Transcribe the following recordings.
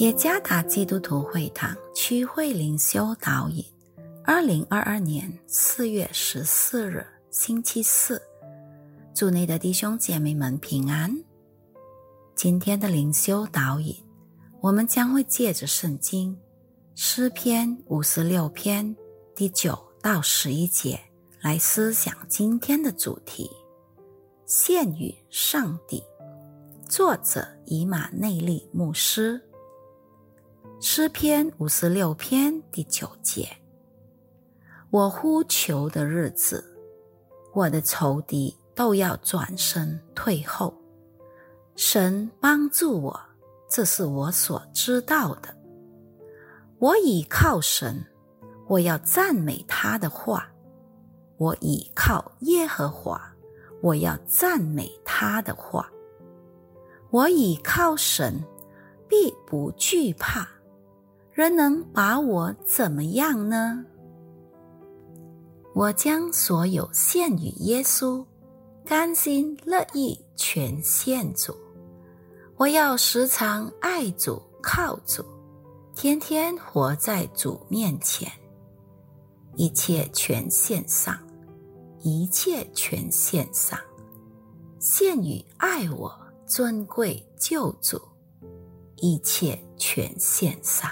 耶加达基督徒会堂区会灵修导引，二零二二年四月十四日星期四，祝内的弟兄姐妹们平安。今天的灵修导引，我们将会借着圣经诗篇五十六篇第九到十一节来思想今天的主题：献与上帝。作者以马内利牧师。诗篇五十六篇第九节：我呼求的日子，我的仇敌都要转身退后。神帮助我，这是我所知道的。我倚靠神，我要赞美他的话。我倚靠耶和华，我要赞美他的话。我倚靠神，必不惧怕。人能把我怎么样呢？我将所有献与耶稣，甘心乐意全献主。我要时常爱主、靠主，天天活在主面前，一切全献上，一切全献上，献与爱我尊贵救主，一切全献上。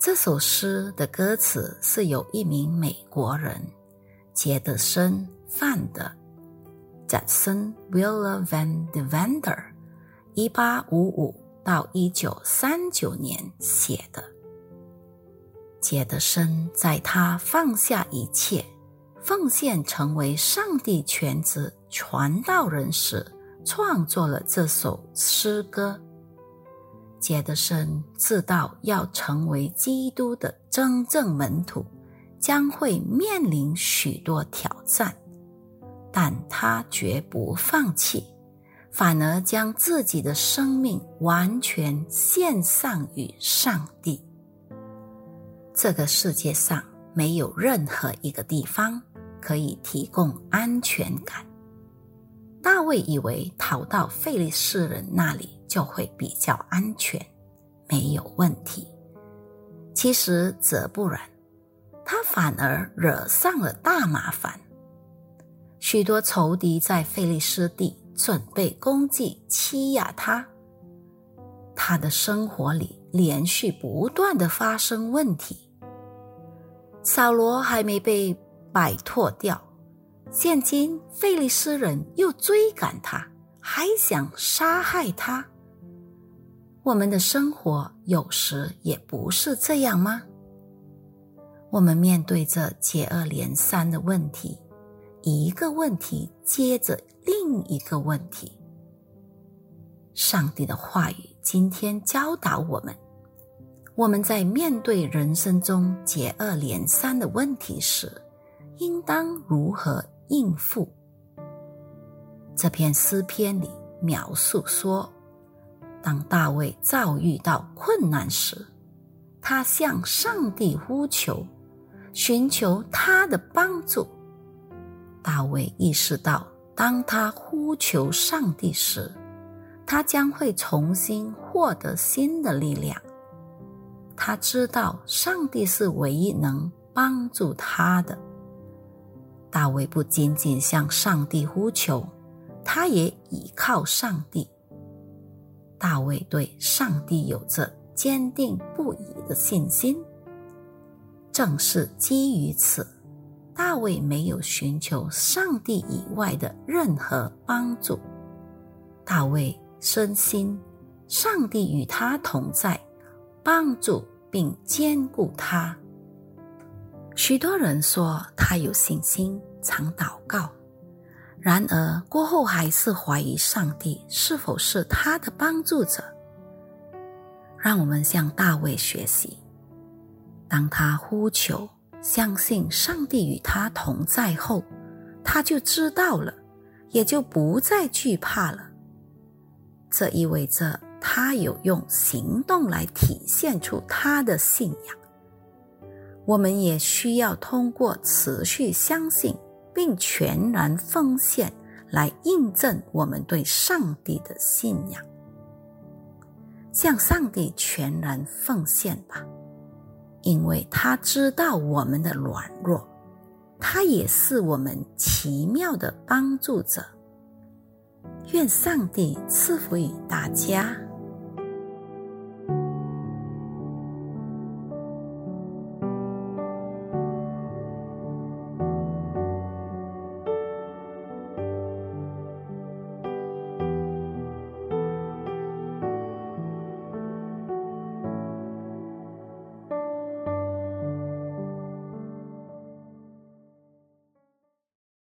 这首诗的歌词是由一名美国人杰德森范的 （Jackson Willa Van de Vander） 一八五五到一九三九年写的。杰德森在他放下一切，奉献成为上帝全职传道人时，创作了这首诗歌。杰德森知道，要成为基督的真正门徒，将会面临许多挑战，但他绝不放弃，反而将自己的生命完全献上于上帝。这个世界上没有任何一个地方可以提供安全感。大卫以为逃到费利斯人那里。就会比较安全，没有问题。其实则不然，他反而惹上了大麻烦。许多仇敌在费利斯地准备攻击、欺压他，他的生活里连续不断的发生问题。扫罗还没被摆脱掉，现今费利斯人又追赶他，还想杀害他。我们的生活有时也不是这样吗？我们面对着接二连三的问题，一个问题接着另一个问题。上帝的话语今天教导我们：我们在面对人生中接二连三的问题时，应当如何应付？这篇诗篇里描述说。当大卫遭遇到困难时，他向上帝呼求，寻求他的帮助。大卫意识到，当他呼求上帝时，他将会重新获得新的力量。他知道上帝是唯一能帮助他的。大卫不仅仅向上帝呼求，他也倚靠上帝。大卫对上帝有着坚定不移的信心。正是基于此，大卫没有寻求上帝以外的任何帮助。大卫深信上帝与他同在，帮助并兼顾他。许多人说他有信心，常祷告。然而过后还是怀疑上帝是否是他的帮助者。让我们向大卫学习，当他呼求、相信上帝与他同在后，他就知道了，也就不再惧怕了。这意味着他有用行动来体现出他的信仰。我们也需要通过持续相信。并全然奉献来印证我们对上帝的信仰。向上帝全然奉献吧，因为他知道我们的软弱，他也是我们奇妙的帮助者。愿上帝赐福于大家。